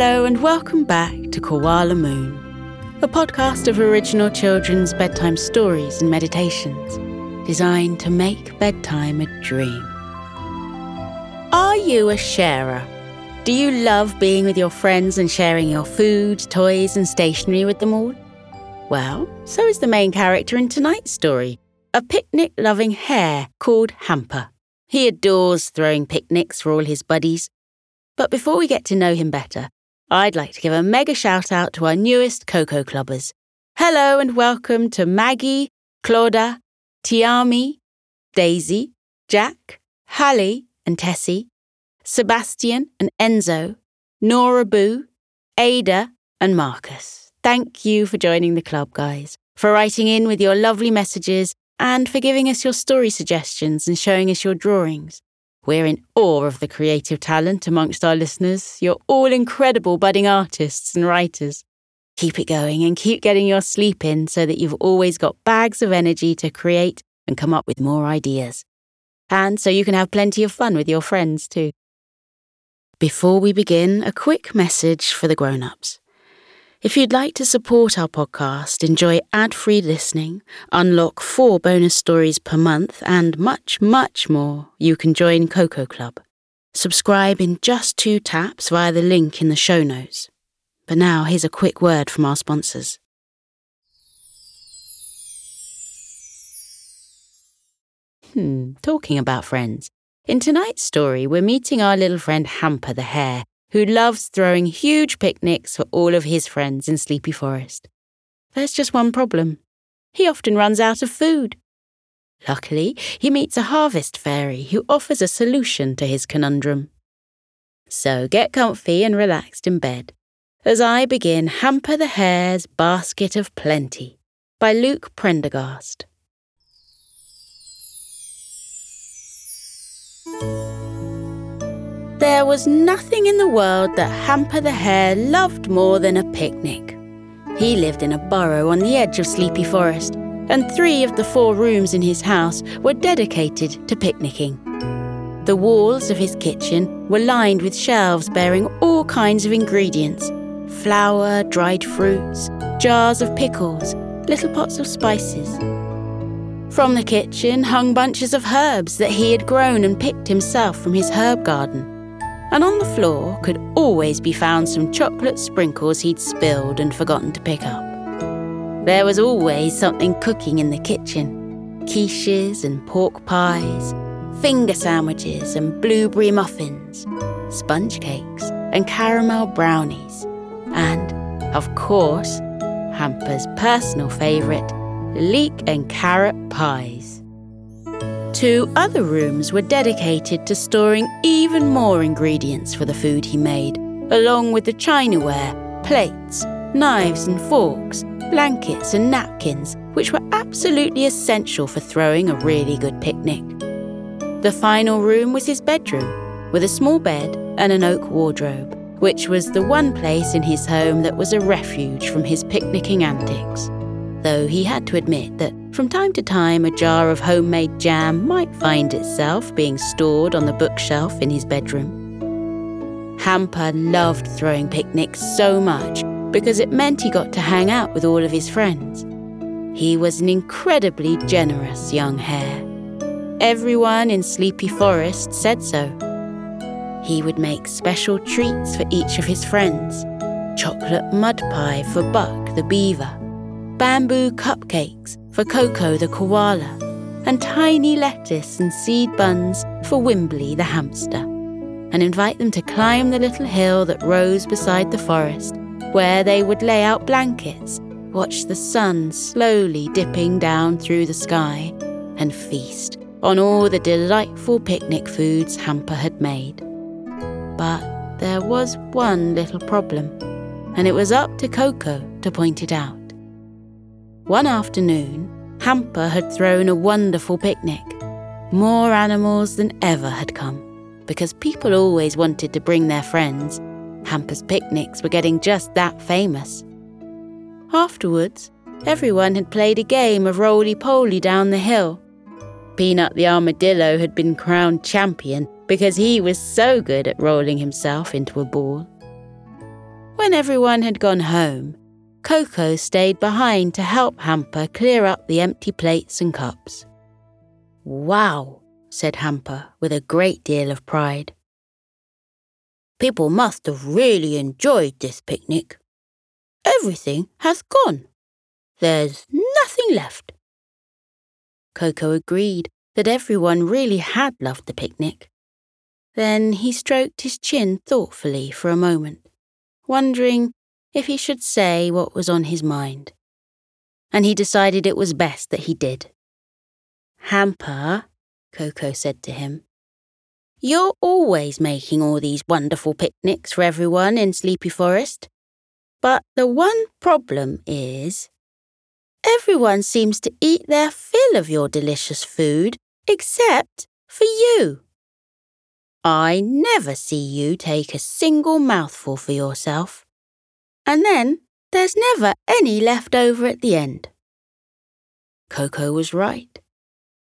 Hello, and welcome back to Koala Moon, a podcast of original children's bedtime stories and meditations designed to make bedtime a dream. Are you a sharer? Do you love being with your friends and sharing your food, toys, and stationery with them all? Well, so is the main character in tonight's story, a picnic loving hare called Hamper. He adores throwing picnics for all his buddies. But before we get to know him better, I'd like to give a mega shout out to our newest Koko Clubbers. Hello and welcome to Maggie, Claudia, Tiami, Daisy, Jack, Hallie and Tessie, Sebastian and Enzo, Nora Boo, Ada and Marcus. Thank you for joining the club, guys, for writing in with your lovely messages and for giving us your story suggestions and showing us your drawings. We're in awe of the creative talent amongst our listeners. You're all incredible budding artists and writers. Keep it going and keep getting your sleep in so that you've always got bags of energy to create and come up with more ideas. And so you can have plenty of fun with your friends too. Before we begin, a quick message for the grown ups. If you'd like to support our podcast, enjoy ad free listening, unlock four bonus stories per month, and much, much more, you can join Koko Club. Subscribe in just two taps via the link in the show notes. But now, here's a quick word from our sponsors. Hmm, talking about friends. In tonight's story, we're meeting our little friend Hamper the hare, who loves throwing huge picnics for all of his friends in Sleepy Forest. There's just one problem. He often runs out of food. Luckily, he meets a harvest fairy who offers a solution to his conundrum. So get comfy and relaxed in bed as I begin Hamper the Hare's Basket of Plenty by Luke Prendergast. There was nothing in the world that Hamper the Hare loved more than a picnic. He lived in a burrow on the edge of Sleepy Forest, and three of the four rooms in his house were dedicated to picnicking. The walls of his kitchen were lined with shelves bearing all kinds of ingredients flour, dried fruits, jars of pickles, little pots of spices. From the kitchen hung bunches of herbs that he had grown and picked himself from his herb garden and on the floor could always be found some chocolate sprinkles he'd spilled and forgotten to pick up. There was always something cooking in the kitchen quiches and pork pies, finger sandwiches and blueberry muffins, sponge cakes and caramel brownies, and, of course, Hamper's personal favourite, leek and carrot pies. Two other rooms were dedicated to storing even more ingredients for the food he made, along with the chinaware, plates, knives and forks, blankets and napkins, which were absolutely essential for throwing a really good picnic. The final room was his bedroom, with a small bed and an oak wardrobe, which was the one place in his home that was a refuge from his picnicking antics. Though he had to admit that from time to time, a jar of homemade jam might find itself being stored on the bookshelf in his bedroom. Hamper loved throwing picnics so much because it meant he got to hang out with all of his friends. He was an incredibly generous young hare. Everyone in Sleepy Forest said so. He would make special treats for each of his friends chocolate mud pie for Buck the beaver, bamboo cupcakes for Coco the koala, and tiny lettuce and seed buns for Wimbley the hamster, and invite them to climb the little hill that rose beside the forest, where they would lay out blankets, watch the sun slowly dipping down through the sky, and feast on all the delightful picnic foods Hamper had made. But there was one little problem, and it was up to Coco to point it out. One afternoon, Hamper had thrown a wonderful picnic. More animals than ever had come, because people always wanted to bring their friends. Hamper's picnics were getting just that famous. Afterwards, everyone had played a game of roly poly down the hill. Peanut the armadillo had been crowned champion because he was so good at rolling himself into a ball. When everyone had gone home, Coco stayed behind to help Hamper clear up the empty plates and cups. Wow, said Hamper with a great deal of pride. People must have really enjoyed this picnic. Everything has gone. There's nothing left. Coco agreed that everyone really had loved the picnic. Then he stroked his chin thoughtfully for a moment, wondering if he should say what was on his mind. And he decided it was best that he did. Hamper, Coco said to him, you're always making all these wonderful picnics for everyone in Sleepy Forest. But the one problem is everyone seems to eat their fill of your delicious food except for you. I never see you take a single mouthful for yourself. And then there's never any left over at the end. Coco was right.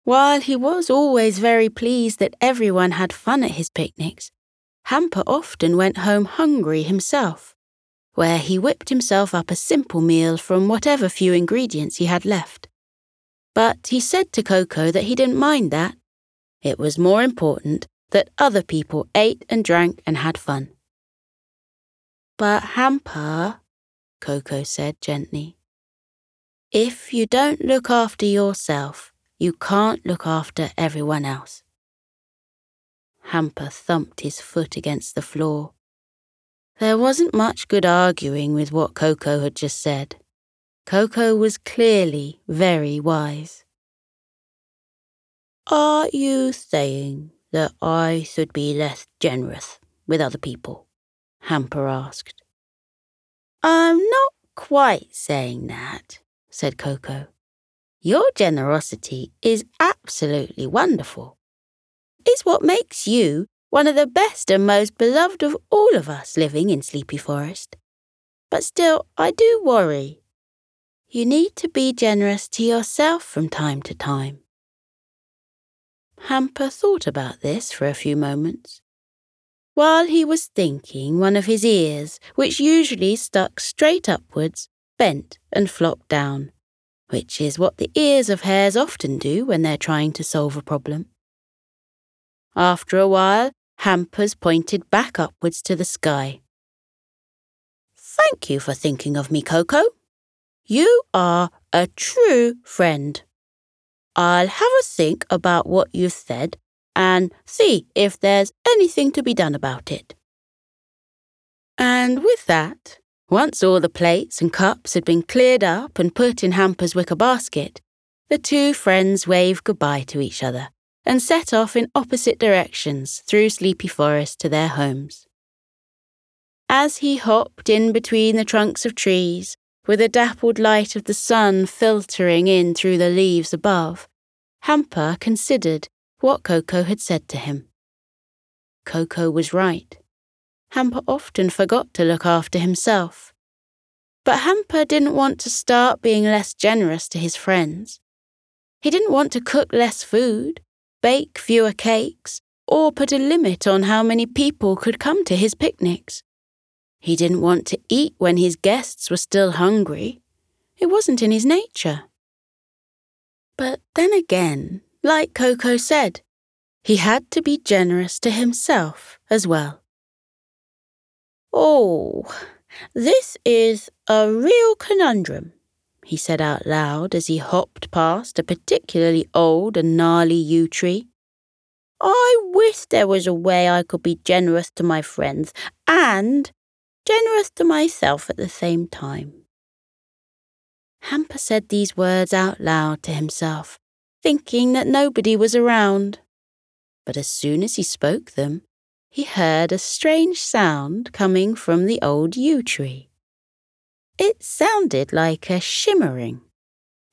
While he was always very pleased that everyone had fun at his picnics, Hamper often went home hungry himself, where he whipped himself up a simple meal from whatever few ingredients he had left. But he said to Coco that he didn't mind that. It was more important that other people ate and drank and had fun. But Hamper, Coco said gently, if you don't look after yourself, you can't look after everyone else. Hamper thumped his foot against the floor. There wasn't much good arguing with what Coco had just said. Coco was clearly very wise. Are you saying that I should be less generous with other people? Hamper asked. I'm not quite saying that, said Coco. Your generosity is absolutely wonderful. It's what makes you one of the best and most beloved of all of us living in Sleepy Forest. But still, I do worry. You need to be generous to yourself from time to time. Hamper thought about this for a few moments. While he was thinking, one of his ears, which usually stuck straight upwards, bent and flopped down which is what the ears of hares often do when they're trying to solve a problem. After a while, Hampers pointed back upwards to the sky. Thank you for thinking of me, Coco. You are a true friend. I'll have a think about what you've said and see if there's anything to be done about it. And with that, once all the plates and cups had been cleared up and put in Hamper's wicker basket, the two friends waved goodbye to each other and set off in opposite directions through Sleepy Forest to their homes. As he hopped in between the trunks of trees, with the dappled light of the sun filtering in through the leaves above, Hamper considered what Coco had said to him. Coco was right. Hamper often forgot to look after himself. But Hamper didn't want to start being less generous to his friends. He didn't want to cook less food, bake fewer cakes, or put a limit on how many people could come to his picnics. He didn't want to eat when his guests were still hungry. It wasn't in his nature. But then again, like Coco said, he had to be generous to himself as well. Oh, this is a real conundrum, he said out loud as he hopped past a particularly old and gnarly yew tree. I wish there was a way I could be generous to my friends and generous to myself at the same time. Hamper said these words out loud to himself, thinking that nobody was around. But as soon as he spoke them, he heard a strange sound coming from the old yew tree. It sounded like a shimmering.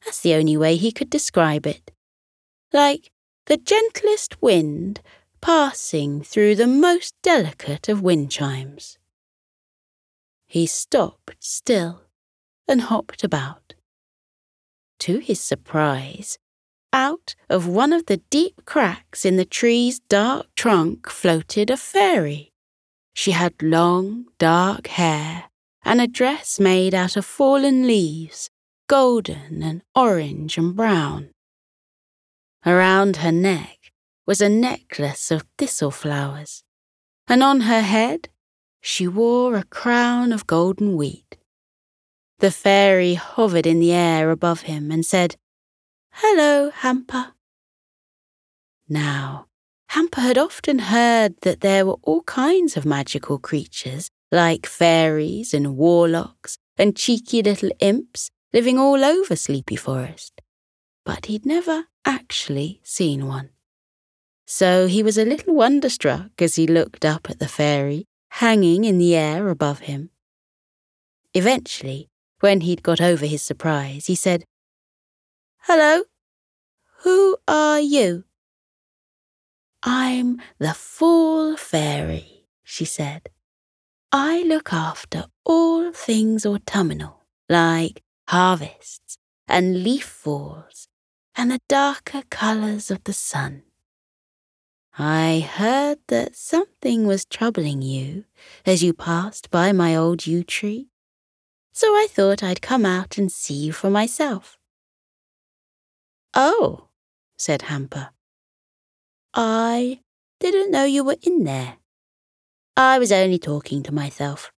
That's the only way he could describe it. Like the gentlest wind passing through the most delicate of wind chimes. He stopped still and hopped about. To his surprise, out of one of the deep cracks in the tree's dark trunk floated a fairy. She had long, dark hair and a dress made out of fallen leaves, golden and orange and brown. Around her neck was a necklace of thistle flowers, and on her head she wore a crown of golden wheat. The fairy hovered in the air above him and said, Hello, Hamper. Now, Hamper had often heard that there were all kinds of magical creatures, like fairies and warlocks and cheeky little imps living all over Sleepy Forest, but he'd never actually seen one. So he was a little wonderstruck as he looked up at the fairy hanging in the air above him. Eventually, when he'd got over his surprise, he said, Hello, who are you? I'm the Fall Fairy, she said. I look after all things autumnal, like harvests and leaf falls and the darker colours of the sun. I heard that something was troubling you as you passed by my old yew tree, so I thought I'd come out and see you for myself. Oh, said Hamper. I didn't know you were in there. I was only talking to myself.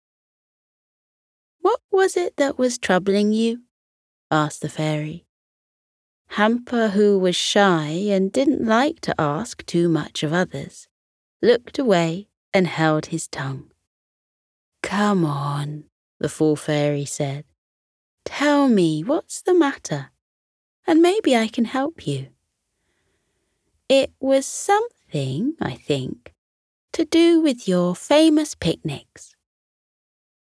What was it that was troubling you? asked the fairy. Hamper, who was shy and didn't like to ask too much of others, looked away and held his tongue. Come on, the Fall Fairy said. Tell me what's the matter, and maybe I can help you. It was something, I think, to do with your famous picnics.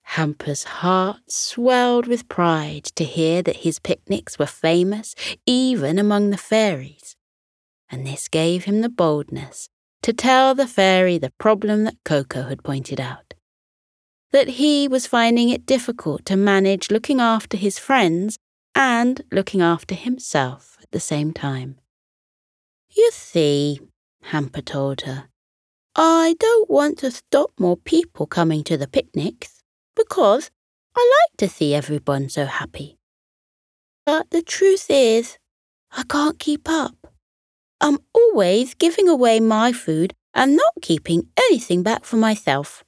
Hamper's heart swelled with pride to hear that his picnics were famous even among the fairies, and this gave him the boldness to tell the fairy the problem that Coco had pointed out. That he was finding it difficult to manage looking after his friends and looking after himself at the same time. You see, Hamper told her, I don't want to stop more people coming to the picnics because I like to see everyone so happy. But the truth is, I can't keep up. I'm always giving away my food and not keeping anything back for myself.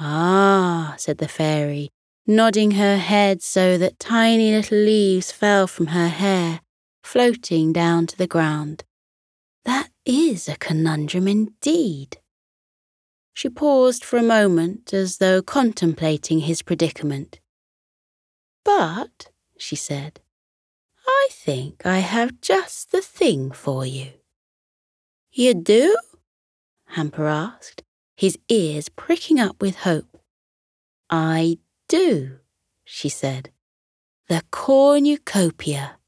Ah, said the fairy, nodding her head so that tiny little leaves fell from her hair, floating down to the ground. That is a conundrum indeed. She paused for a moment as though contemplating his predicament. But, she said, I think I have just the thing for you. You do? Hamper asked, his ears pricking up with hope. I do, she said. The cornucopia.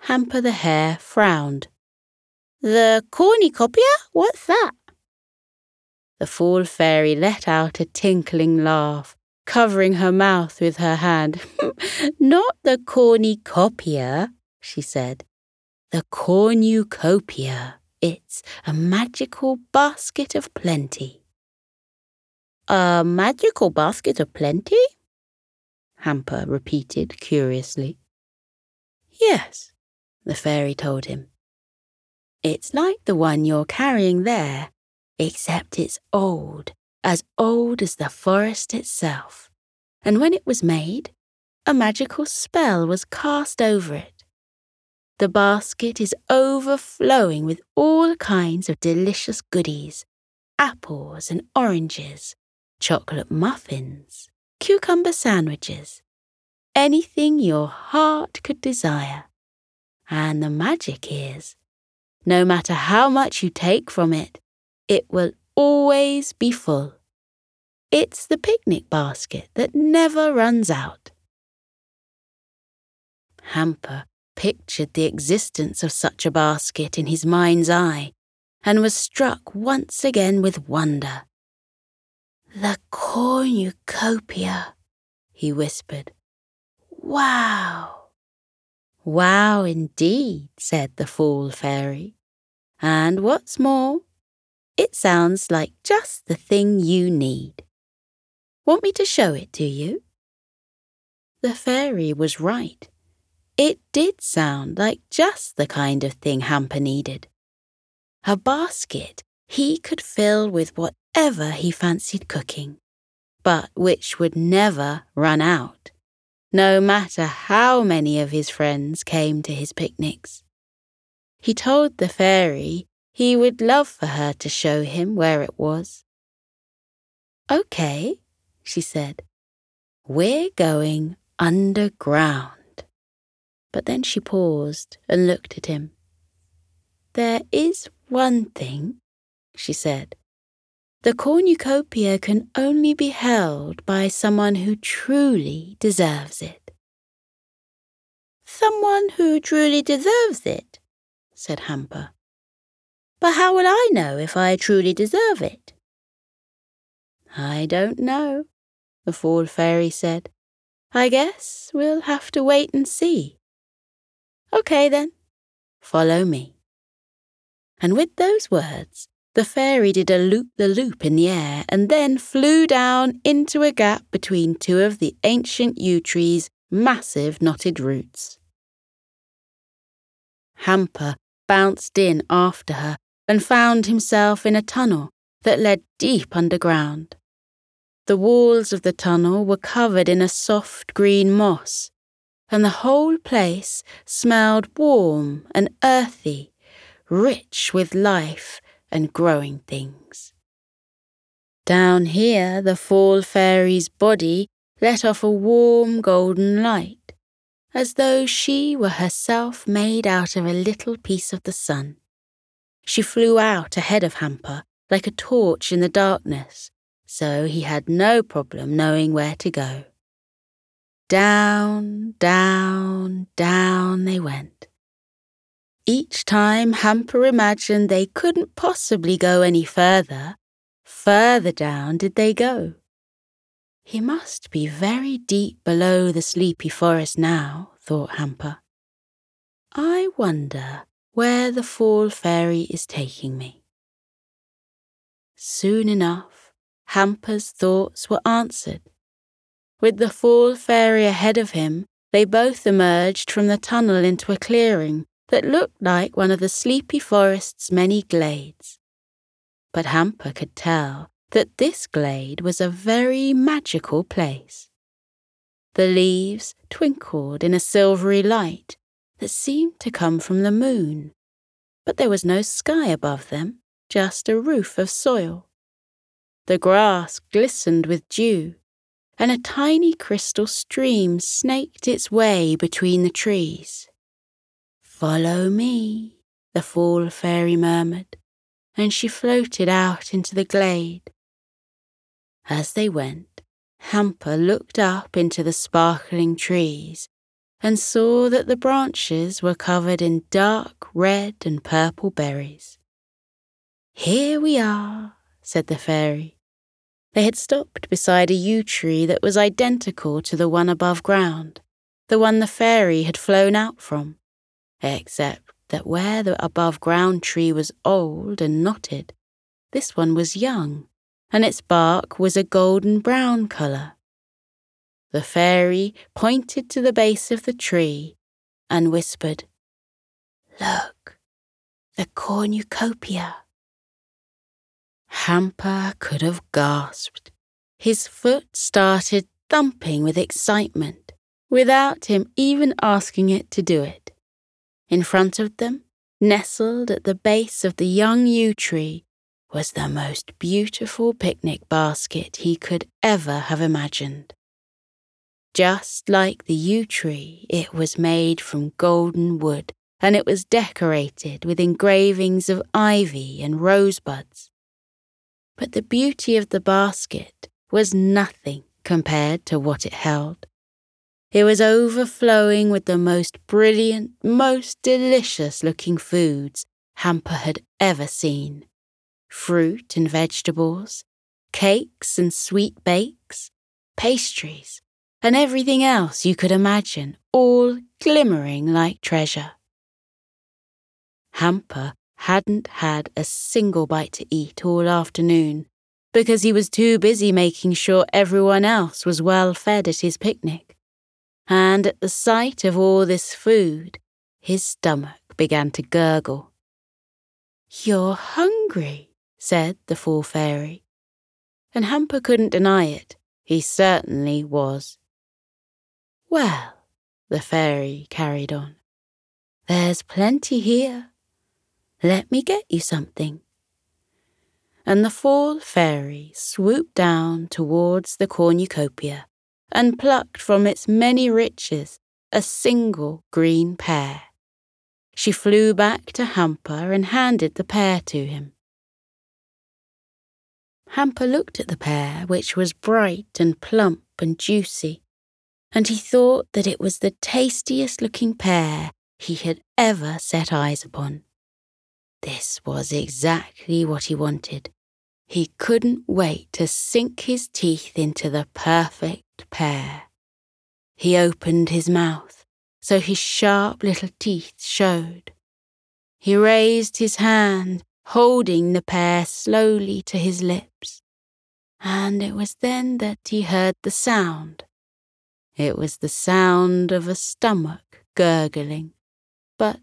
Hamper the Hare frowned. The cornucopia? What's that? The Fall Fairy let out a tinkling laugh, covering her mouth with her hand. Not the cornucopia, she said. The cornucopia. It's a magical basket of plenty. A magical basket of plenty? Hamper repeated curiously. Yes, the fairy told him. It's like the one you're carrying there, except it's old, as old as the forest itself. And when it was made, a magical spell was cast over it. The basket is overflowing with all kinds of delicious goodies apples and oranges, chocolate muffins, cucumber sandwiches, anything your heart could desire. And the magic is, no matter how much you take from it, it will always be full. It's the picnic basket that never runs out. Hamper pictured the existence of such a basket in his mind's eye and was struck once again with wonder. The cornucopia, he whispered. Wow! Wow indeed, said the Fall Fairy. And what's more, it sounds like just the thing you need. Want me to show it to you? The fairy was right. It did sound like just the kind of thing Hamper needed. A basket he could fill with whatever he fancied cooking, but which would never run out, no matter how many of his friends came to his picnics. He told the fairy he would love for her to show him where it was. Okay, she said. We're going underground. But then she paused and looked at him. There is one thing she said. The cornucopia can only be held by someone who truly deserves it. Someone who truly deserves it, said Hamper. But how will I know if I truly deserve it? I don't know, the Fall Fairy said. I guess we'll have to wait and see. Okay then, follow me. And with those words, the fairy did a loop the loop in the air and then flew down into a gap between two of the ancient yew tree's massive knotted roots. Hamper bounced in after her and found himself in a tunnel that led deep underground. The walls of the tunnel were covered in a soft green moss, and the whole place smelled warm and earthy, rich with life and growing things. Down here, the Fall Fairy's body let off a warm golden light, as though she were herself made out of a little piece of the sun. She flew out ahead of Hamper like a torch in the darkness, so he had no problem knowing where to go. Down, down, down they went. Each time Hamper imagined they couldn't possibly go any further, further down did they go. He must be very deep below the sleepy forest now, thought Hamper. I wonder where the Fall Fairy is taking me. Soon enough, Hamper's thoughts were answered. With the Fall Fairy ahead of him, they both emerged from the tunnel into a clearing that looked like one of the sleepy forest's many glades. But Hamper could tell that this glade was a very magical place. The leaves twinkled in a silvery light that seemed to come from the moon, but there was no sky above them, just a roof of soil. The grass glistened with dew, and a tiny crystal stream snaked its way between the trees. Follow me, the Fall Fairy murmured, and she floated out into the glade. As they went, Hamper looked up into the sparkling trees and saw that the branches were covered in dark red and purple berries. Here we are, said the fairy. They had stopped beside a yew tree that was identical to the one above ground, the one the fairy had flown out from except that where the above ground tree was old and knotted, this one was young, and its bark was a golden brown colour. The fairy pointed to the base of the tree and whispered, Look, the cornucopia. Hamper could have gasped. His foot started thumping with excitement without him even asking it to do it. In front of them, nestled at the base of the young yew tree, was the most beautiful picnic basket he could ever have imagined. Just like the yew tree, it was made from golden wood, and it was decorated with engravings of ivy and rosebuds. But the beauty of the basket was nothing compared to what it held. It was overflowing with the most brilliant, most delicious looking foods Hamper had ever seen fruit and vegetables, cakes and sweet bakes, pastries, and everything else you could imagine, all glimmering like treasure. Hamper hadn't had a single bite to eat all afternoon, because he was too busy making sure everyone else was well fed at his picnic. And at the sight of all this food, his stomach began to gurgle. You're hungry, said the Fall Fairy. And Hamper couldn't deny it. He certainly was. Well, the fairy carried on, there's plenty here. Let me get you something and the Fall Fairy swooped down towards the cornucopia and plucked from its many riches a single green pear. She flew back to Hamper and handed the pear to him. Hamper looked at the pear, which was bright and plump and juicy, and he thought that it was the tastiest looking pear he had ever set eyes upon. This was exactly what he wanted. He couldn't wait to sink his teeth into the perfect pear. He opened his mouth so his sharp little teeth showed. He raised his hand, holding the pear slowly to his lips, and it was then that he heard the sound. It was the sound of a stomach gurgling, but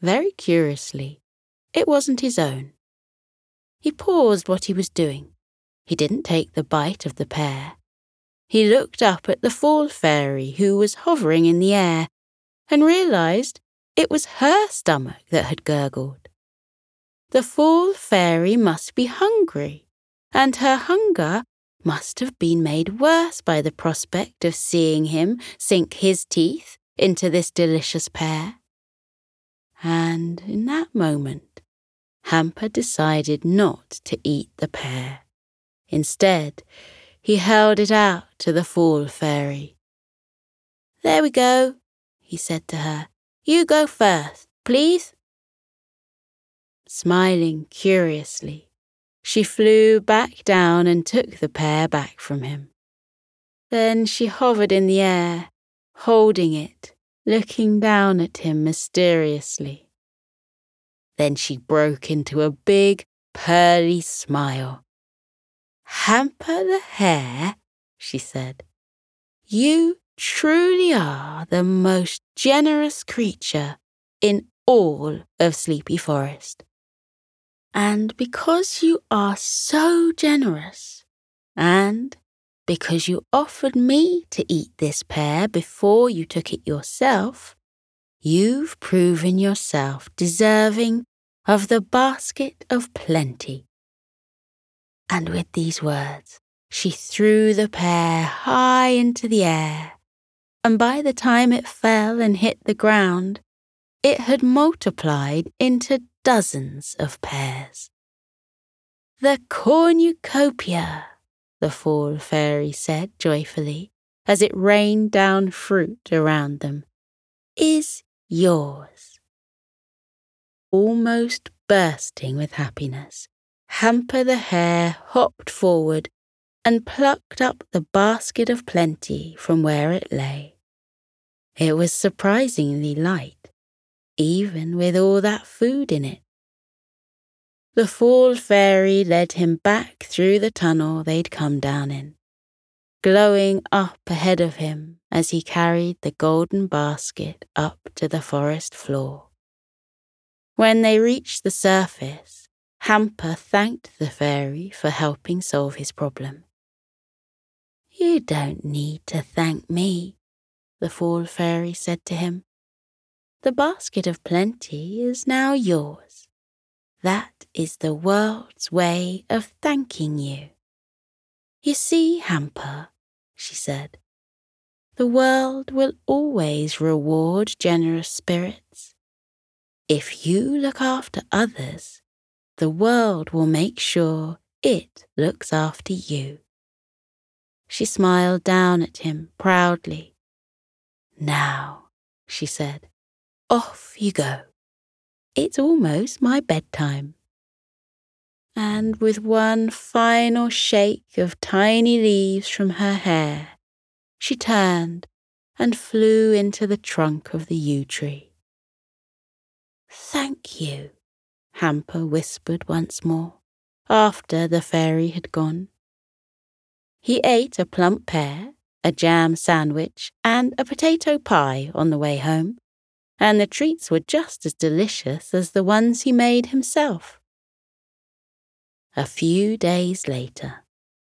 very curiously, it wasn't his own. He paused what he was doing. He didn't take the bite of the pear. He looked up at the Fall Fairy who was hovering in the air and realized it was her stomach that had gurgled. The Fall Fairy must be hungry, and her hunger must have been made worse by the prospect of seeing him sink his teeth into this delicious pear. And in that moment, Hamper decided not to eat the pear. Instead, he held it out to the Fall Fairy. There we go, he said to her. You go first, please. Smiling curiously, she flew back down and took the pear back from him. Then she hovered in the air, holding it, looking down at him mysteriously. Then she broke into a big, pearly smile. Hamper the Hare, she said, you truly are the most generous creature in all of Sleepy Forest. And because you are so generous, and because you offered me to eat this pear before you took it yourself, you've proven yourself deserving of the basket of plenty. And with these words, she threw the pear high into the air, and by the time it fell and hit the ground, it had multiplied into dozens of pears. The cornucopia, the Fall Fairy said joyfully as it rained down fruit around them, is yours almost bursting with happiness, Hamper the Hare hopped forward and plucked up the basket of plenty from where it lay. It was surprisingly light, even with all that food in it. The Fall Fairy led him back through the tunnel they'd come down in, glowing up ahead of him as he carried the golden basket up to the forest floor. When they reached the surface, Hamper thanked the fairy for helping solve his problem. You don't need to thank me, the Fall Fairy said to him. The basket of plenty is now yours. That is the world's way of thanking you. You see, Hamper, she said, the world will always reward generous spirits. If you look after others, the world will make sure it looks after you. She smiled down at him proudly. Now, she said, off you go. It's almost my bedtime. And with one final shake of tiny leaves from her hair, she turned and flew into the trunk of the yew tree. Thank you, Hamper whispered once more, after the fairy had gone. He ate a plump pear, a jam sandwich, and a potato pie on the way home, and the treats were just as delicious as the ones he made himself. A few days later,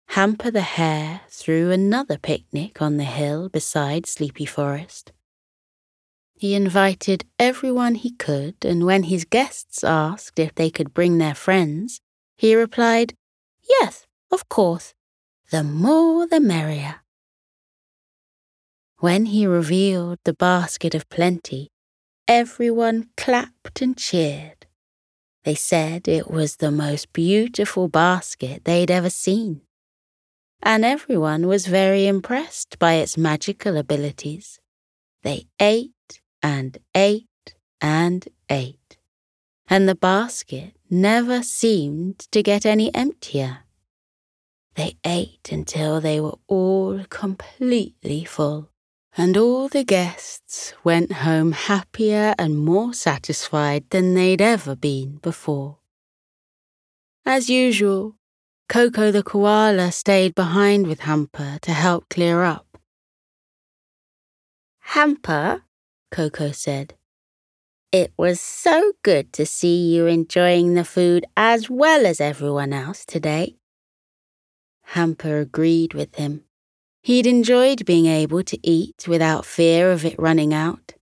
Hamper the Hare threw another picnic on the hill beside Sleepy Forest. He invited everyone he could, and when his guests asked if they could bring their friends, he replied, Yes, of course. The more the merrier. When he revealed the basket of plenty, everyone clapped and cheered. They said it was the most beautiful basket they'd ever seen. And everyone was very impressed by its magical abilities. They ate and ate and ate, and the basket never seemed to get any emptier. They ate until they were all completely full, and all the guests went home happier and more satisfied than they'd ever been before. As usual, Coco the koala stayed behind with Hamper to help clear up. Hamper, Coco said. It was so good to see you enjoying the food as well as everyone else today. Hamper agreed with him. He'd enjoyed being able to eat without fear of it running out.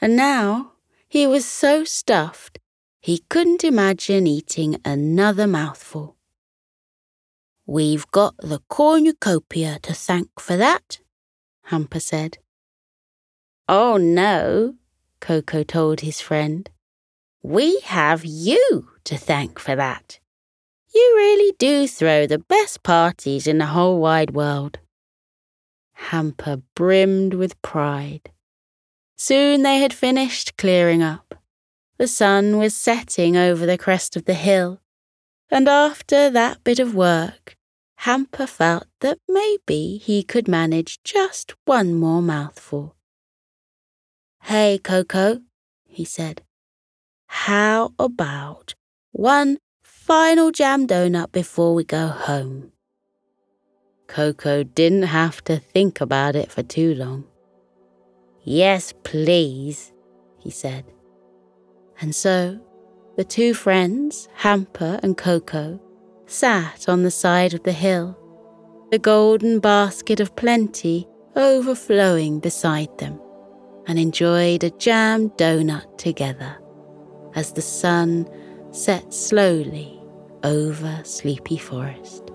And now he was so stuffed he couldn't imagine eating another mouthful. We've got the cornucopia to thank for that, Hamper said. Oh no, Coco told his friend. We have you to thank for that. You really do throw the best parties in the whole wide world. Hamper brimmed with pride. Soon they had finished clearing up. The sun was setting over the crest of the hill, and after that bit of work, Hamper felt that maybe he could manage just one more mouthful. Hey, Coco, he said. How about one final jam donut before we go home? Coco didn't have to think about it for too long. Yes, please, he said. And so the two friends, Hamper and Coco, sat on the side of the hill, the golden basket of plenty overflowing beside them and enjoyed a jam donut together as the sun set slowly over Sleepy Forest.